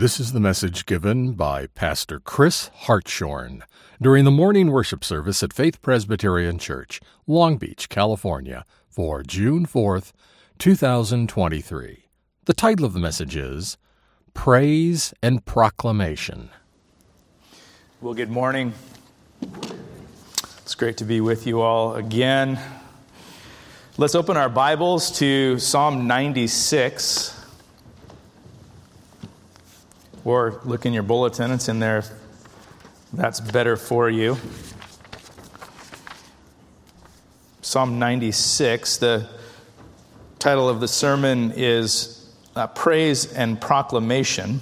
This is the message given by Pastor Chris Hartshorn during the morning worship service at Faith Presbyterian Church, Long Beach, California, for June 4th, 2023. The title of the message is Praise and Proclamation. Well, good morning. It's great to be with you all again. Let's open our Bibles to Psalm 96. Or look in your bulletin, it's in there. That's better for you. Psalm 96. The title of the sermon is uh, Praise and Proclamation.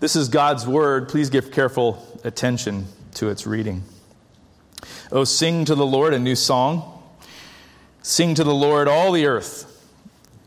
This is God's word. Please give careful attention to its reading. Oh, sing to the Lord a new song. Sing to the Lord all the earth.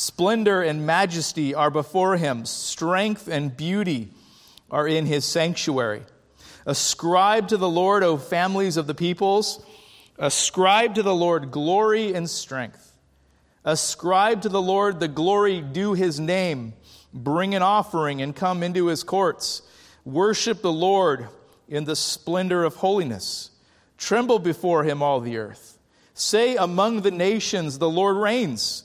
Splendor and majesty are before him, strength and beauty are in his sanctuary. Ascribe to the Lord, O families of the peoples. Ascribe to the Lord glory and strength. Ascribe to the Lord the glory due his name. Bring an offering and come into his courts. Worship the Lord in the splendor of holiness. Tremble before him, all the earth. Say among the nations, the Lord reigns.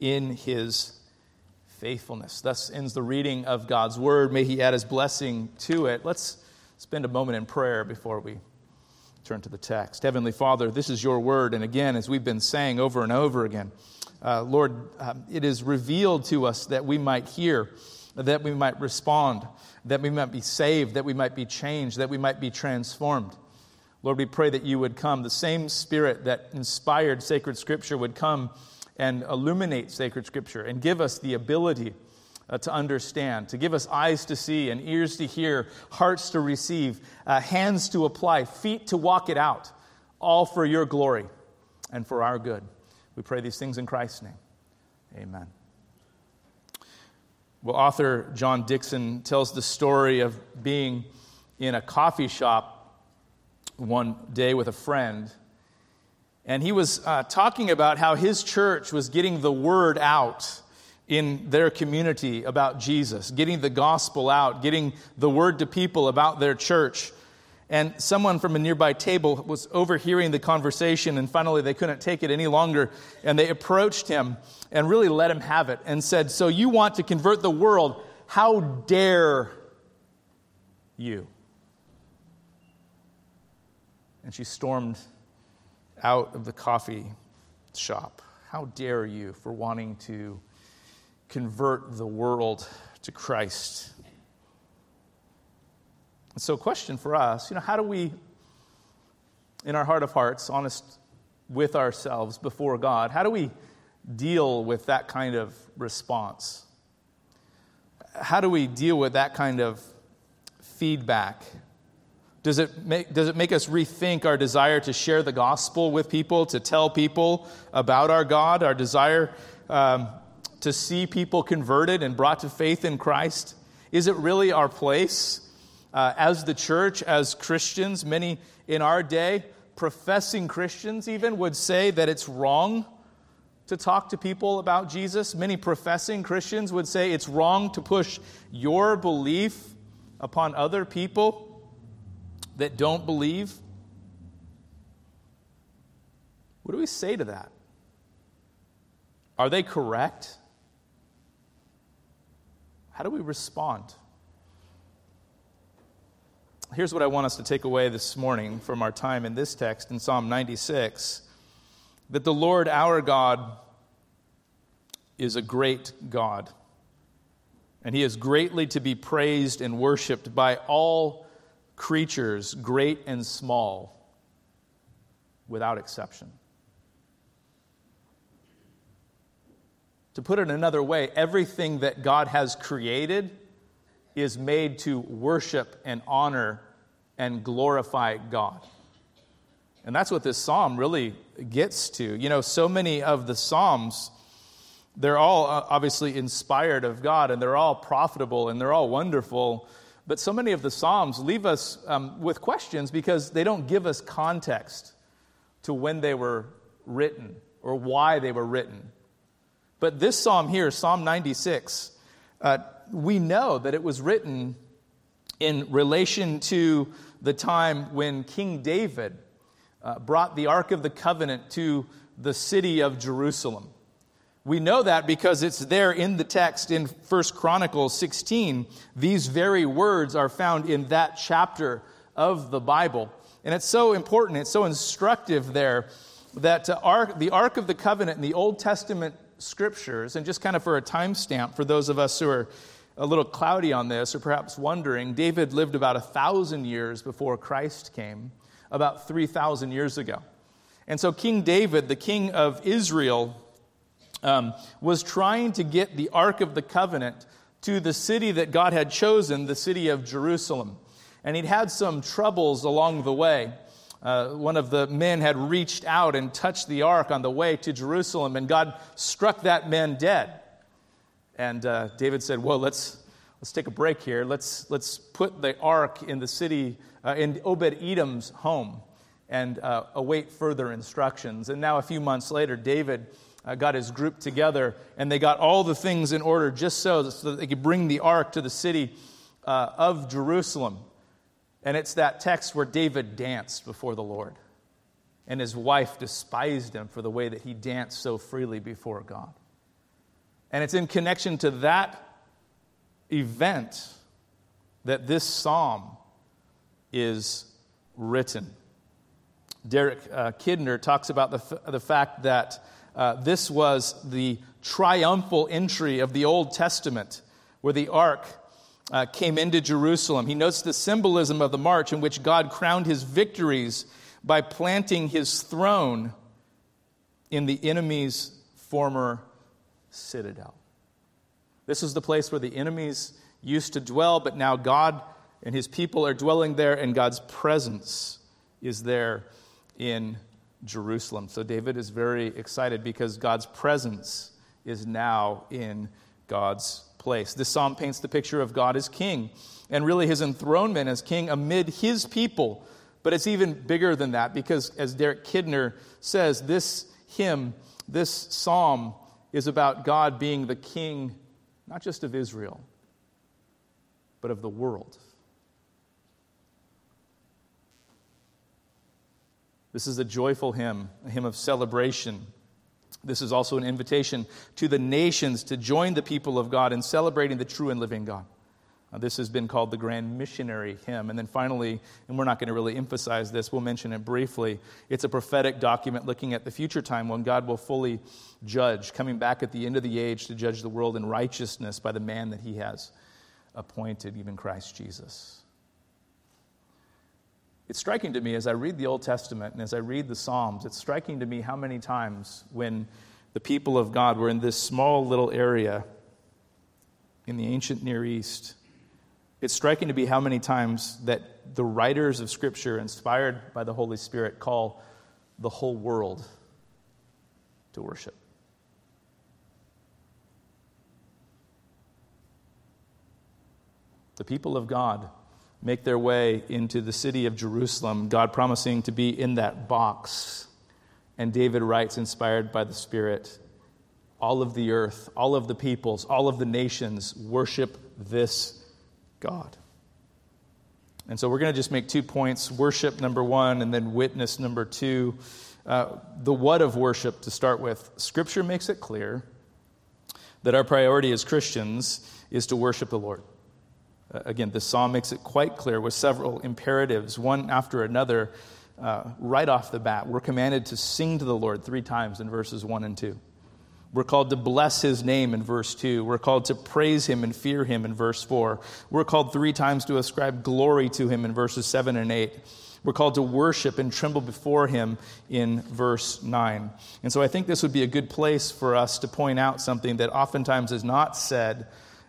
in his faithfulness. Thus ends the reading of God's word. May he add his blessing to it. Let's spend a moment in prayer before we turn to the text. Heavenly Father, this is your word. And again, as we've been saying over and over again, uh, Lord, um, it is revealed to us that we might hear, that we might respond, that we might be saved, that we might be changed, that we might be transformed. Lord, we pray that you would come. The same spirit that inspired sacred scripture would come and illuminate sacred scripture and give us the ability uh, to understand, to give us eyes to see and ears to hear, hearts to receive, uh, hands to apply, feet to walk it out, all for your glory and for our good. We pray these things in Christ's name. Amen. Well, author John Dickson tells the story of being in a coffee shop one day with a friend and he was uh, talking about how his church was getting the word out in their community about Jesus, getting the gospel out, getting the word to people about their church. And someone from a nearby table was overhearing the conversation, and finally they couldn't take it any longer. And they approached him and really let him have it and said, So you want to convert the world? How dare you? And she stormed out of the coffee shop. How dare you for wanting to convert the world to Christ? And so, question for us you know, how do we, in our heart of hearts, honest with ourselves before God, how do we deal with that kind of response? How do we deal with that kind of feedback? Does it, make, does it make us rethink our desire to share the gospel with people, to tell people about our God, our desire um, to see people converted and brought to faith in Christ? Is it really our place uh, as the church, as Christians? Many in our day, professing Christians even, would say that it's wrong to talk to people about Jesus. Many professing Christians would say it's wrong to push your belief upon other people that don't believe? What do we say to that? Are they correct? How do we respond? Here's what I want us to take away this morning from our time in this text in Psalm 96 that the Lord our God is a great God, and he is greatly to be praised and worshiped by all creatures, great and small, without exception. To put it another way, everything that God has created is made to worship and honor and glorify God. And that's what this psalm really gets to. You know, so many of the psalms, they're all uh, obviously inspired of God and they're all profitable and they're all wonderful. But so many of the psalms leave us um, with questions because they don't give us context to when they were written or why they were written. But this psalm here, Psalm 96, uh, we know that it was written in relation to the time when King David uh, brought the Ark of the Covenant to the city of Jerusalem. We know that because it's there in the text in 1 Chronicles 16. These very words are found in that chapter of the Bible. And it's so important, it's so instructive there that uh, the Ark of the Covenant in the Old Testament scriptures, and just kind of for a timestamp for those of us who are a little cloudy on this, or perhaps wondering, David lived about a thousand years before Christ came, about 3,000 years ago. And so King David, the king of Israel, um, was trying to get the Ark of the Covenant to the city that God had chosen, the city of Jerusalem. And he'd had some troubles along the way uh, one of the men had reached out and touched the ark on the way to Jerusalem, and God struck that man dead. And uh, David said, Well, let's, let's take a break here. Let's, let's put the ark in the city, uh, in Obed Edom's home, and uh, await further instructions. And now, a few months later, David uh, got his group together, and they got all the things in order just so, so that they could bring the ark to the city uh, of Jerusalem. And it's that text where David danced before the Lord. And his wife despised him for the way that he danced so freely before God. And it's in connection to that event that this psalm is written. Derek uh, Kidner talks about the, f- the fact that uh, this was the triumphal entry of the Old Testament, where the ark uh, came into Jerusalem. He notes the symbolism of the march in which God crowned his victories by planting his throne in the enemy's former citadel. This was the place where the enemies used to dwell, but now God and his people are dwelling there, and God's presence is there in Jerusalem. So David is very excited because God's presence is now in God's place. This psalm paints the picture of God as king and really his enthronement as king amid his people. But it's even bigger than that because, as Derek Kidner says, this hymn, this psalm, is about God being the king not just of Israel, but of the world. This is a joyful hymn, a hymn of celebration. This is also an invitation to the nations to join the people of God in celebrating the true and living God. Uh, this has been called the Grand Missionary Hymn. And then finally, and we're not going to really emphasize this, we'll mention it briefly. It's a prophetic document looking at the future time when God will fully judge, coming back at the end of the age to judge the world in righteousness by the man that he has appointed, even Christ Jesus. It's striking to me as I read the Old Testament and as I read the Psalms, it's striking to me how many times when the people of God were in this small little area in the ancient Near East, it's striking to me how many times that the writers of Scripture, inspired by the Holy Spirit, call the whole world to worship. The people of God make their way into the city of Jerusalem, God promising to be in that box. And David writes, inspired by the Spirit, all of the earth, all of the peoples, all of the nations worship this God. And so we're going to just make two points worship, number one, and then witness, number two. Uh, the what of worship to start with. Scripture makes it clear that our priority as Christians is to worship the Lord. Uh, again, this psalm makes it quite clear with several imperatives, one after another, uh, right off the bat. We're commanded to sing to the Lord three times in verses 1 and 2. We're called to bless his name in verse 2. We're called to praise him and fear him in verse 4. We're called three times to ascribe glory to him in verses 7 and 8. We're called to worship and tremble before him in verse 9. And so I think this would be a good place for us to point out something that oftentimes is not said,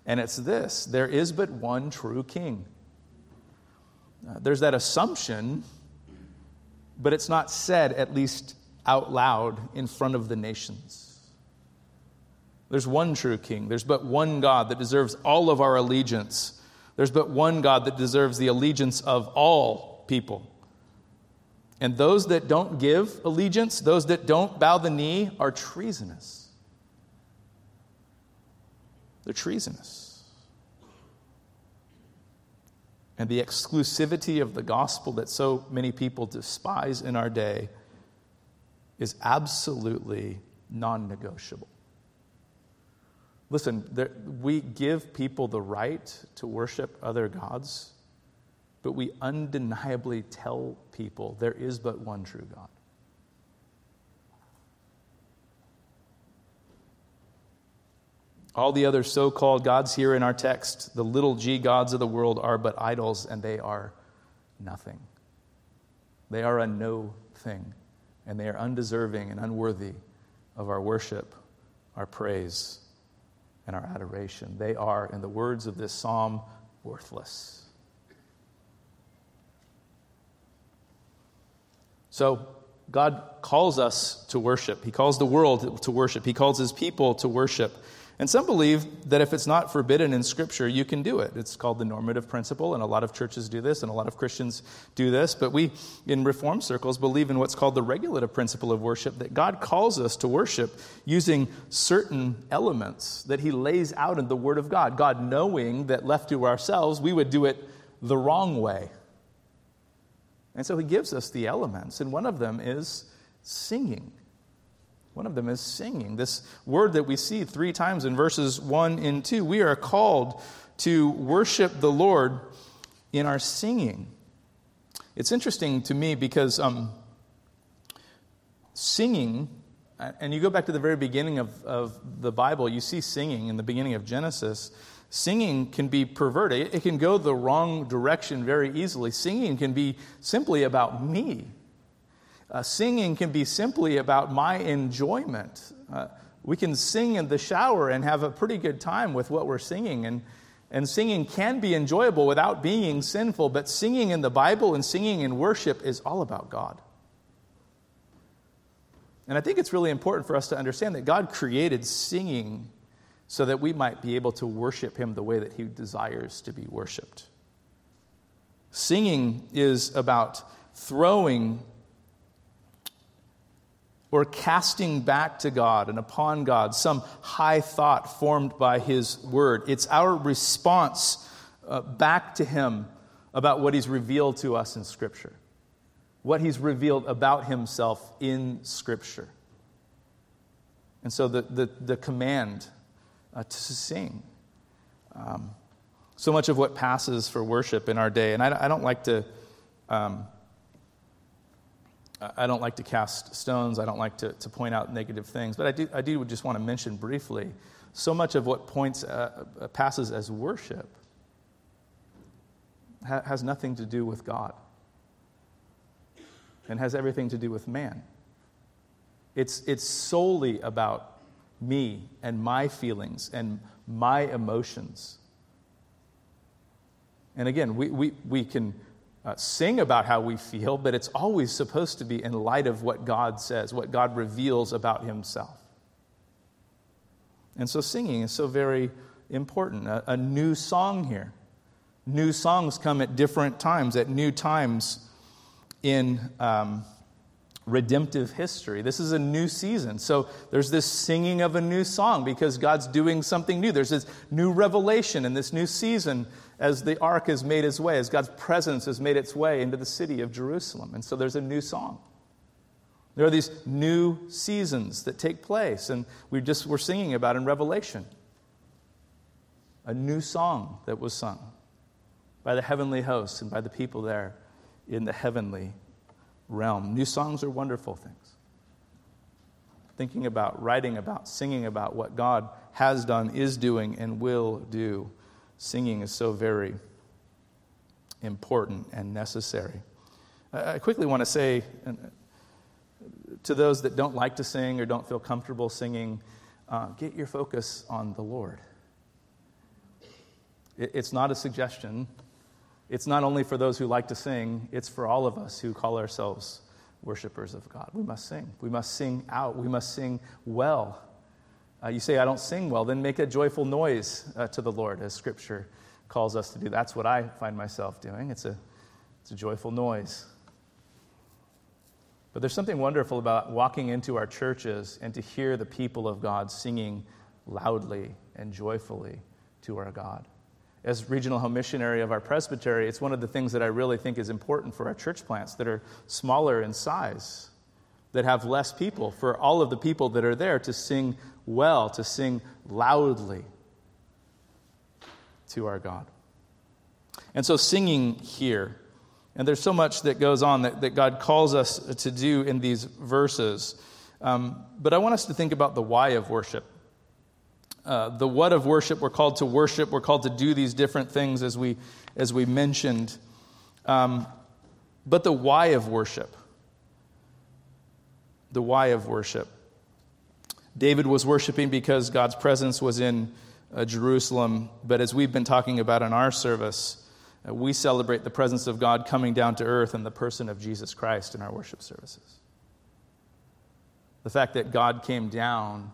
and it's this there is but one true king. Uh, there's that assumption, but it's not said, at least out loud, in front of the nations. There's one true king. There's but one God that deserves all of our allegiance. There's but one God that deserves the allegiance of all people. And those that don't give allegiance, those that don't bow the knee, are treasonous. They're treasonous. And the exclusivity of the gospel that so many people despise in our day is absolutely non negotiable. Listen, there, we give people the right to worship other gods, but we undeniably tell people there is but one true God. All the other so called gods here in our text, the little g gods of the world, are but idols, and they are nothing. They are a no thing, and they are undeserving and unworthy of our worship, our praise, and our adoration. They are, in the words of this psalm, worthless. So, God calls us to worship. He calls the world to worship. He calls his people to worship. And some believe that if it's not forbidden in Scripture, you can do it. It's called the normative principle, and a lot of churches do this, and a lot of Christians do this. But we, in Reformed circles, believe in what's called the regulative principle of worship that God calls us to worship using certain elements that He lays out in the Word of God. God knowing that left to ourselves, we would do it the wrong way. And so He gives us the elements, and one of them is singing. One of them is singing. This word that we see three times in verses 1 and 2. We are called to worship the Lord in our singing. It's interesting to me because um, singing, and you go back to the very beginning of, of the Bible, you see singing in the beginning of Genesis. Singing can be perverted, it can go the wrong direction very easily. Singing can be simply about me. Uh, singing can be simply about my enjoyment. Uh, we can sing in the shower and have a pretty good time with what we're singing. And, and singing can be enjoyable without being sinful, but singing in the Bible and singing in worship is all about God. And I think it's really important for us to understand that God created singing so that we might be able to worship Him the way that He desires to be worshiped. Singing is about throwing or casting back to God and upon God some high thought formed by His Word. It's our response uh, back to Him about what He's revealed to us in Scripture, what He's revealed about Himself in Scripture. And so the, the, the command uh, to sing. Um, so much of what passes for worship in our day, and I, I don't like to. Um, I don't like to cast stones. I don't like to, to point out negative things. But I do, I do just want to mention briefly so much of what points, uh, uh, passes as worship ha- has nothing to do with God and has everything to do with man. It's, it's solely about me and my feelings and my emotions. And again, we, we, we can uh, sing about how we feel, but it's always supposed to be in light of what God says, what God reveals about Himself. And so singing is so very important. A, a new song here. New songs come at different times, at new times in um, redemptive history. This is a new season. So there's this singing of a new song because God's doing something new. There's this new revelation in this new season as the ark has made its way, as God's presence has made its way into the city of Jerusalem. And so there's a new song. There are these new seasons that take place, and we just were singing about in Revelation. a new song that was sung by the heavenly hosts and by the people there in the heavenly realm. New songs are wonderful things. Thinking about, writing about, singing about what God has done, is doing, and will do. Singing is so very important and necessary. I quickly want to say uh, to those that don't like to sing or don't feel comfortable singing, uh, get your focus on the Lord. It's not a suggestion. It's not only for those who like to sing, it's for all of us who call ourselves worshipers of God. We must sing. We must sing out. We must sing well. Uh, you say, I don't sing well, then make a joyful noise uh, to the Lord, as Scripture calls us to do. That's what I find myself doing. It's a, it's a joyful noise. But there's something wonderful about walking into our churches and to hear the people of God singing loudly and joyfully to our God. As regional home missionary of our presbytery, it's one of the things that I really think is important for our church plants that are smaller in size, that have less people, for all of the people that are there to sing well, to sing loudly to our God. And so, singing here and there's so much that goes on that, that God calls us to do in these verses. Um, but I want us to think about the why of worship. Uh, the what of worship, we're called to worship, we're called to do these different things as we, as we mentioned. Um, but the why of worship. The why of worship. David was worshiping because God's presence was in uh, Jerusalem, but as we've been talking about in our service, uh, we celebrate the presence of God coming down to earth in the person of Jesus Christ in our worship services. The fact that God came down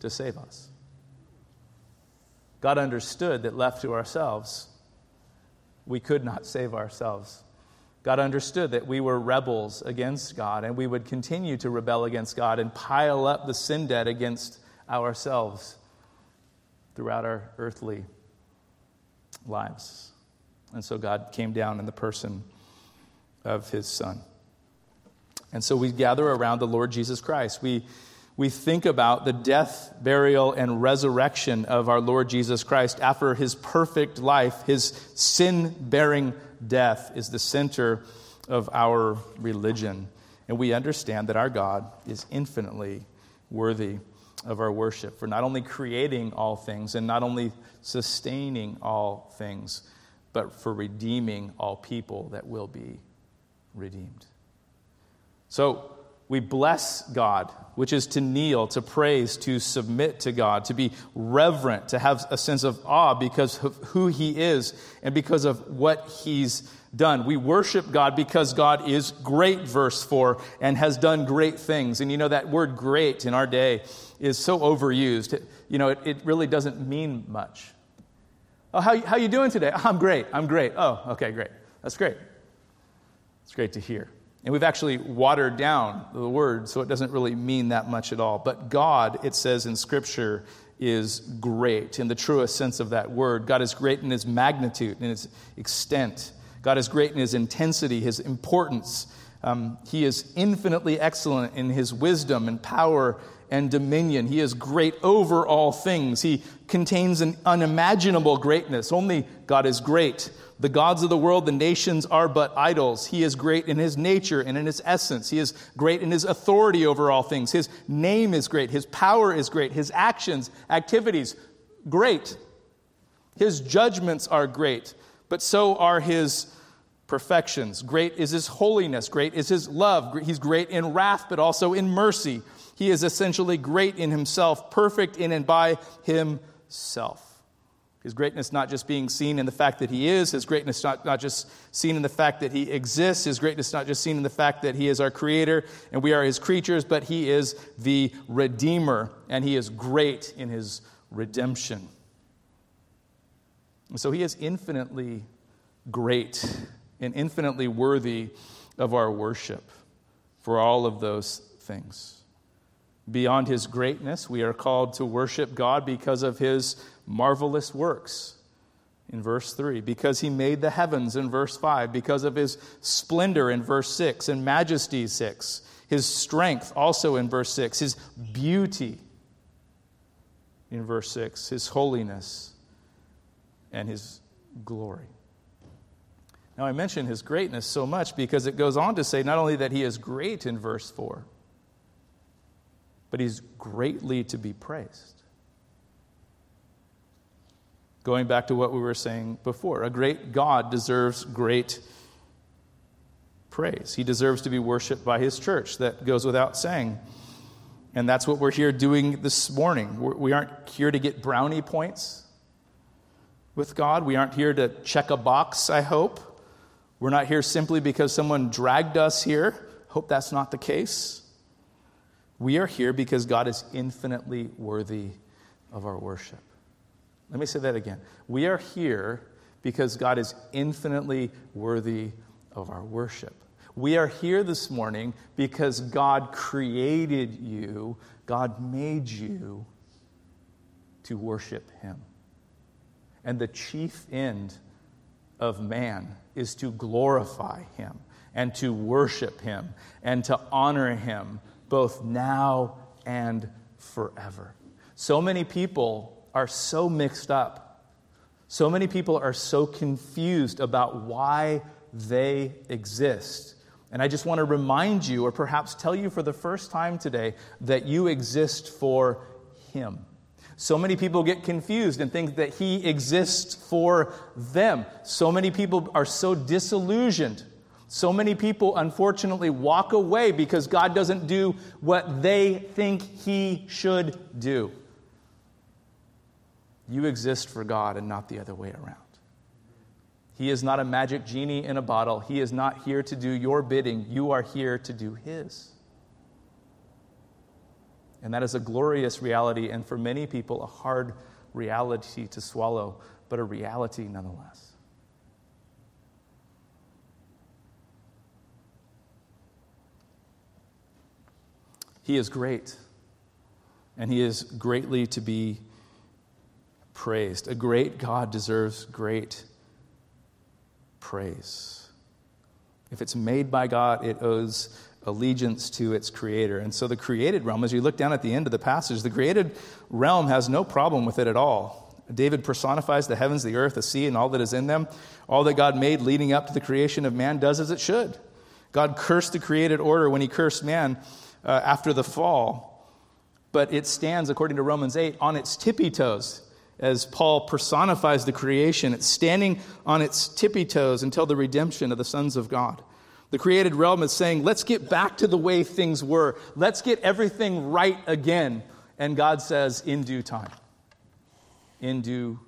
to save us. God understood that left to ourselves, we could not save ourselves. God understood that we were rebels against God and we would continue to rebel against God and pile up the sin debt against ourselves throughout our earthly lives. And so God came down in the person of his son. And so we gather around the Lord Jesus Christ. We, we think about the death, burial, and resurrection of our Lord Jesus Christ after his perfect life. His sin bearing death is the center of our religion. And we understand that our God is infinitely worthy of our worship for not only creating all things and not only sustaining all things, but for redeeming all people that will be redeemed. So we bless God, which is to kneel, to praise, to submit to God, to be reverent, to have a sense of awe because of who He is and because of what He's done. We worship God because God is great, verse 4, and has done great things. And you know, that word great in our day is so overused. You know, it, it really doesn't mean much. Oh, how, how you doing today? Oh, I'm great. I'm great. Oh, okay, great. That's great. It's great to hear. And we've actually watered down the word, so it doesn't really mean that much at all. But God, it says in Scripture, is great in the truest sense of that word. God is great in his magnitude, in his extent. God is great in his intensity, his importance. Um, he is infinitely excellent in his wisdom and power and dominion. He is great over all things. He contains an unimaginable greatness. Only God is great. The gods of the world, the nations are but idols. He is great in his nature and in his essence. He is great in his authority over all things. His name is great. His power is great. His actions, activities, great. His judgments are great, but so are his perfections. Great is his holiness. Great is his love. He's great in wrath, but also in mercy. He is essentially great in himself, perfect in and by himself. His greatness not just being seen in the fact that he is, his greatness not, not just seen in the fact that he exists, his greatness not just seen in the fact that he is our creator and we are his creatures, but he is the redeemer and he is great in his redemption. And so he is infinitely great and infinitely worthy of our worship for all of those things. Beyond his greatness, we are called to worship God because of his marvelous works in verse 3, because he made the heavens in verse 5, because of his splendor in verse 6, and majesty 6, his strength also in verse 6, his beauty in verse 6 His holiness and His glory. Now, I mention His greatness so much because it goes on to say not only that He is great in verse 4, but He's greatly to be praised. Going back to what we were saying before, a great God deserves great praise. He deserves to be worshiped by his church. That goes without saying. And that's what we're here doing this morning. We aren't here to get brownie points with God. We aren't here to check a box, I hope. We're not here simply because someone dragged us here. Hope that's not the case. We are here because God is infinitely worthy of our worship. Let me say that again. We are here because God is infinitely worthy of our worship. We are here this morning because God created you, God made you to worship Him. And the chief end of man is to glorify Him and to worship Him and to honor Him both now and forever. So many people are so mixed up. So many people are so confused about why they exist. And I just want to remind you, or perhaps tell you for the first time today, that you exist for Him. So many people get confused and think that He exists for them. So many people are so disillusioned. So many people, unfortunately, walk away because God doesn't do what they think He should do. You exist for God and not the other way around. He is not a magic genie in a bottle. He is not here to do your bidding. You are here to do His. And that is a glorious reality, and for many people, a hard reality to swallow, but a reality nonetheless. He is great, and He is greatly to be praised. A great God deserves great praise. If it's made by God, it owes allegiance to its creator. And so the created realm, as you look down at the end of the passage, the created realm has no problem with it at all. David personifies the heavens, the earth, the sea, and all that is in them. All that God made leading up to the creation of man does as it should. God cursed the created order when he cursed man uh, after the fall, but it stands, according to Romans 8, on its tippy toes as Paul personifies the creation. It's standing on its tippy toes until the redemption of the sons of God. The created realm is saying, let's get back to the way things were. Let's get everything right again. And God says, in due time. In due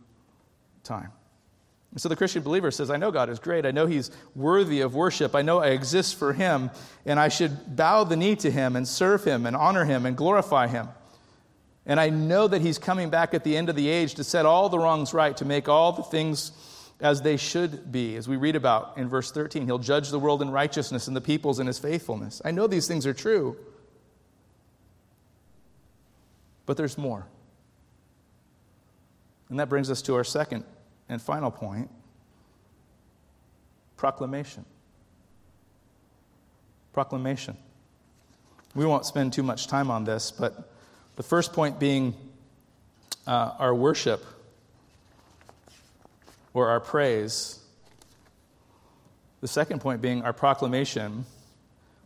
time. And so the Christian believer says, I know God is great. I know He's worthy of worship. I know I exist for Him, and I should bow the knee to Him and serve Him and honor Him and glorify Him. And I know that he's coming back at the end of the age to set all the wrongs right, to make all the things as they should be. As we read about in verse 13, he'll judge the world in righteousness and the peoples in his faithfulness. I know these things are true. But there's more. And that brings us to our second and final point proclamation. Proclamation. We won't spend too much time on this, but the first point being uh, our worship or our praise. The second point being our proclamation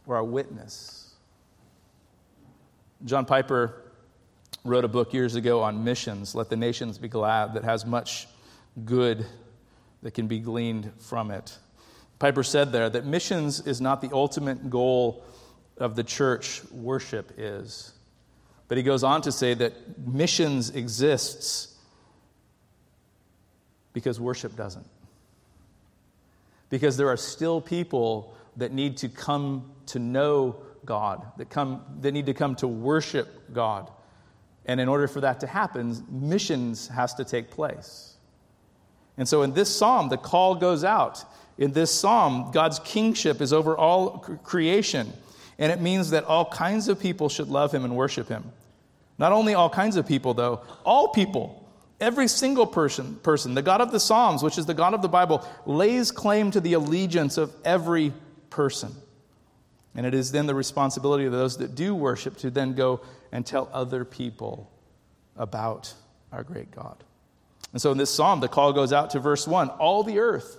or our witness. John Piper wrote a book years ago on missions, Let the Nations Be Glad, that has much good that can be gleaned from it. Piper said there that missions is not the ultimate goal of the church, worship is. But he goes on to say that missions exists because worship doesn't. Because there are still people that need to come to know God, that, come, that need to come to worship God. And in order for that to happen, missions has to take place. And so in this psalm, the call goes out. In this psalm, God's kingship is over all creation. And it means that all kinds of people should love him and worship him. Not only all kinds of people, though, all people, every single person, person, the God of the Psalms, which is the God of the Bible, lays claim to the allegiance of every person. And it is then the responsibility of those that do worship to then go and tell other people about our great God. And so in this psalm, the call goes out to verse 1 all the earth.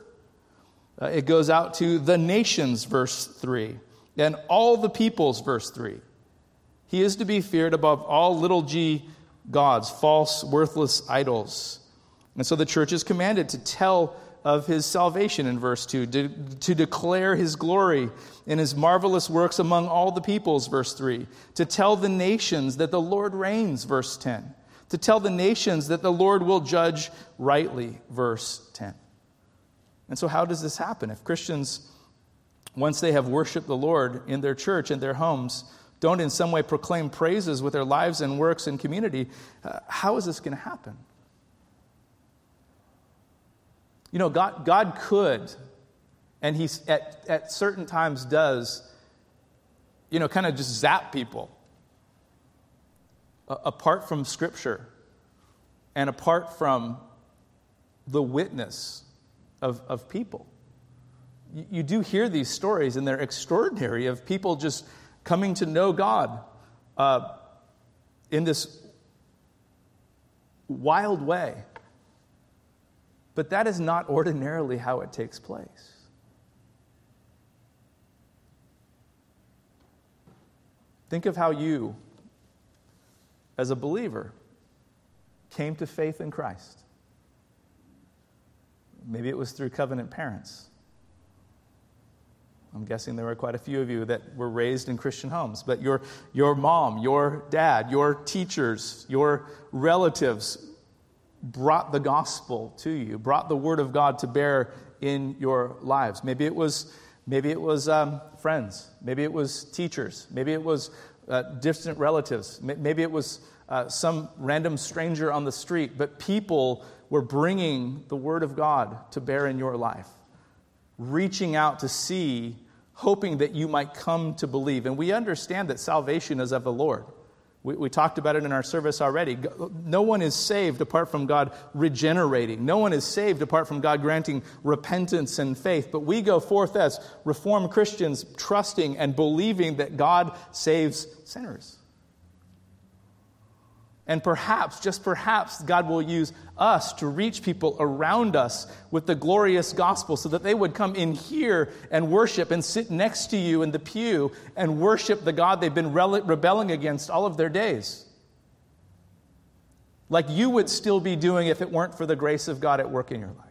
Uh, it goes out to the nations, verse 3, and all the peoples, verse 3. He is to be feared above all little g gods, false, worthless idols. And so the church is commanded to tell of his salvation in verse 2, to, to declare his glory in his marvelous works among all the peoples, verse 3, to tell the nations that the Lord reigns, verse 10, to tell the nations that the Lord will judge rightly, verse 10. And so, how does this happen? If Christians, once they have worshiped the Lord in their church and their homes, don't in some way proclaim praises with their lives and works and community, uh, how is this going to happen? You know, God, God could, and He at, at certain times does, you know, kind of just zap people apart from Scripture and apart from the witness of, of people. You, do hear these stories, and they're extraordinary of people just coming to know God uh, in this wild way. But that is not ordinarily how it takes place. Think of how you, as a believer, came to faith in Christ. Maybe it was through covenant parents. I'm guessing there were quite a few of you that were raised in Christian homes, but your, your mom, your dad, your teachers, your relatives brought the gospel to you, brought the word of God to bear in your lives. Maybe it was, maybe it was um, friends, maybe it was teachers, maybe it was uh, distant relatives, maybe it was uh, some random stranger on the street, but people were bringing the word of God to bear in your life, reaching out to see, hoping that you might come to believe. And we understand that salvation is of the Lord. We, we, talked about it in our service already. No one is saved apart from God regenerating. No one is saved apart from God granting repentance and faith. But we go forth as Reformed Christians, trusting and believing that God saves sinners. And perhaps, just perhaps, God will use us to reach people around us with the glorious gospel so that they would come in here and worship and sit next to you in the pew and worship the God they've been rebelling against all of their days. Like you would still be doing if it weren't for the grace of God at work in your life.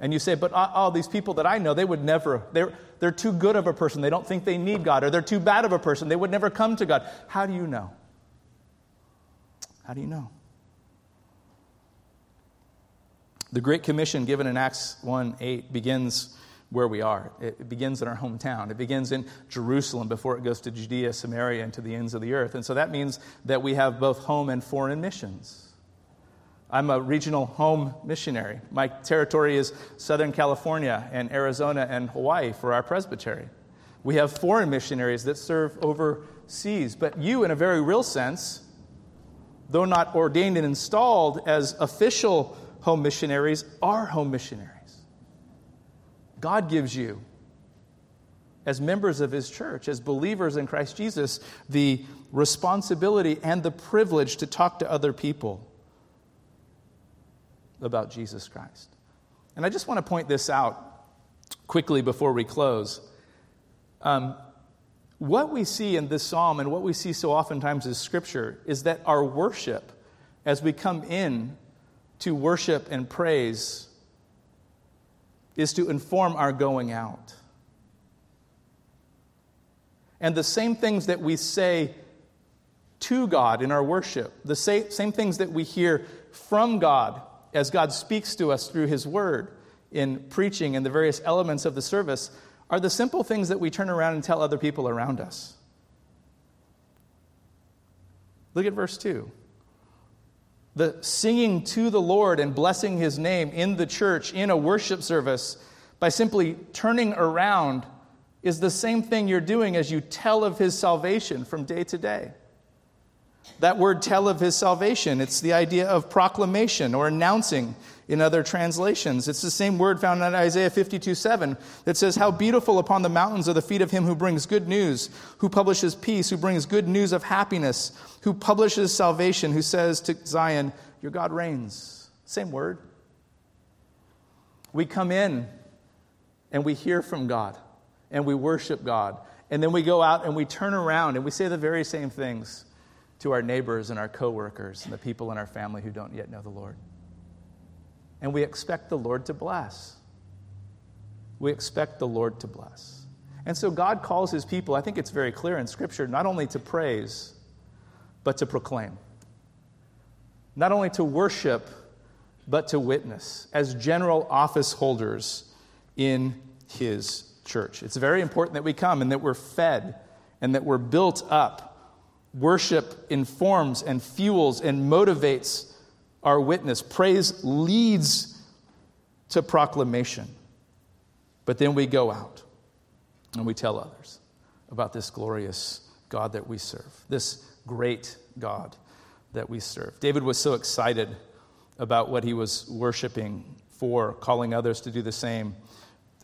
And you say, but all uh, these people that I know, they would never, they're, they're too good of a person. They don't think they need God, or they're too bad of a person. They would never come to God. How do you know? How do you know? The Great Commission given in Acts 1 8 begins where we are. It begins in our hometown. It begins in Jerusalem before it goes to Judea, Samaria, and to the ends of the earth. And so that means that we have both home and foreign missions. I'm a regional home missionary. My territory is Southern California and Arizona and Hawaii for our presbytery. We have foreign missionaries that serve overseas. But you, in a very real sense, though not ordained and installed as official home missionaries, are home missionaries. God gives you, as members of His church, as believers in Christ Jesus, the responsibility and the privilege to talk to other people about Jesus Christ. And I just want to point this out quickly before we close. Um, what we see in this psalm and what we see so oftentimes in Scripture is that our worship, as we come in to worship and praise, is to inform our going out. And the same things that we say to God in our worship, the same things that we hear from God as God speaks to us through His Word in preaching and the various elements of the service, are the simple things that we turn around and tell other people around us. Look at verse 2. The singing to the Lord and blessing His name in the church, in a worship service, by simply turning around, is the same thing you're doing as you tell of His salvation from day to day. That word tell of his salvation, it's the idea of proclamation or announcing in other translations. It's the same word found in Isaiah 52 7 that says, How beautiful upon the mountains are the feet of him who brings good news, who publishes peace, who brings good news of happiness, who publishes salvation, who says to Zion, Your God reigns. Same word. We come in and we hear from God and we worship God. And then we go out and we turn around and we say the very same things to our neighbors and our coworkers and the people in our family who don't yet know the Lord. And we expect the Lord to bless. We expect the Lord to bless. And so God calls his people, I think it's very clear in Scripture, not only to praise, but to proclaim. Not only to worship, but to witness as general office holders in his church. It's very important that we come and that we're fed and that we're built up Worship informs and fuels and motivates our witness. Praise leads to proclamation. But then we go out and we tell others about this glorious God that we serve, this great God that we serve. David was so excited about what he was worshiping for, calling others to do the same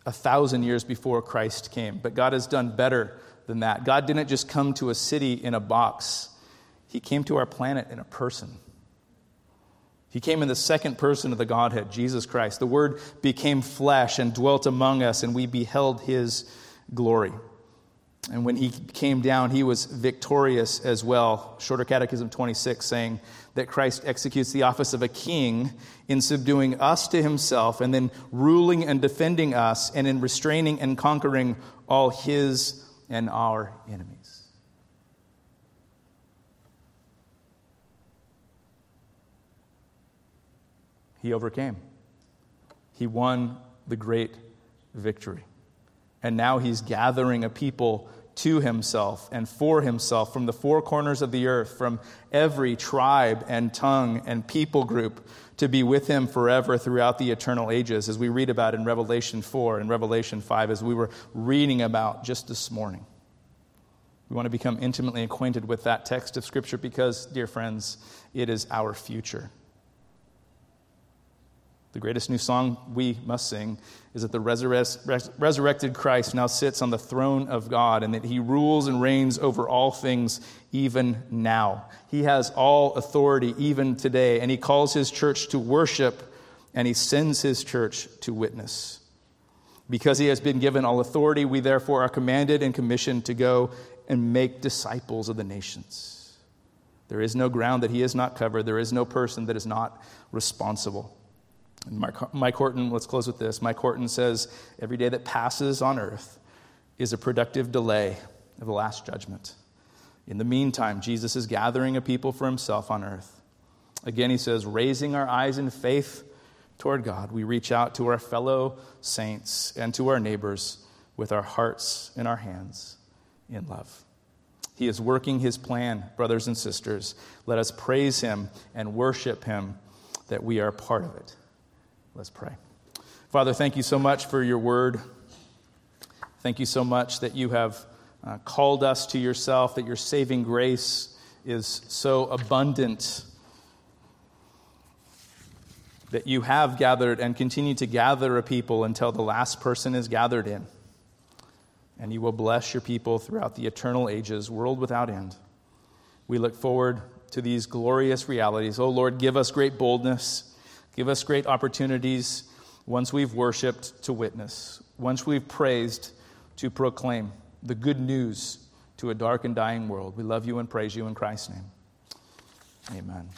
a thousand years before Christ came. But God has done better than that. God didn't just come to a city in a box, He came to our planet in a person. He came in the second person of the Godhead, Jesus Christ. The Word became flesh and dwelt among us, and we beheld His glory. And when he came down, he was victorious as well. Shorter Catechism 26 saying that Christ executes the office of a king in subduing us to himself and then ruling and defending us and in restraining and conquering all his and our enemies. He overcame. He won the great victory. And now he's gathering a people to himself and for himself from the four corners of the earth, from every tribe and tongue and people group, to be with him forever throughout the eternal ages, as we read about in Revelation 4 and Revelation 5, as we were reading about just this morning. We want to become intimately acquainted with that text of Scripture because, dear friends, it is our future. The greatest new song we must sing is that the resurrected Christ now sits on the throne of God and that he rules and reigns over all things even now. He has all authority even today, and he calls his church to worship and he sends his church to witness. Because he has been given all authority, we therefore are commanded and commissioned to go and make disciples of the nations. There is no ground that he has not covered, there is no person that is not responsible. And Mike Horton, let's close with this. Mike Horton says, Every day that passes on earth is a productive delay of the last judgment. In the meantime, Jesus is gathering a people for himself on earth. Again, he says, raising our eyes in faith toward God, we reach out to our fellow saints and to our neighbors with our hearts and our hands in love. He is working his plan, brothers and sisters. Let us praise him and worship him that we are part of it. Let's pray. Father, thank you so much for your word. Thank you so much that you have uh, called us to yourself, that your saving grace is so abundant, that you have gathered and continue to gather a people until the last person is gathered in. And you will bless your people throughout the eternal ages, world without end. We look forward to these glorious realities. Oh Lord, give us great boldness Give us great opportunities once we've worshiped to witness, once we've praised to proclaim the good news to a dark and dying world. We love you and praise you in Christ's name. Amen.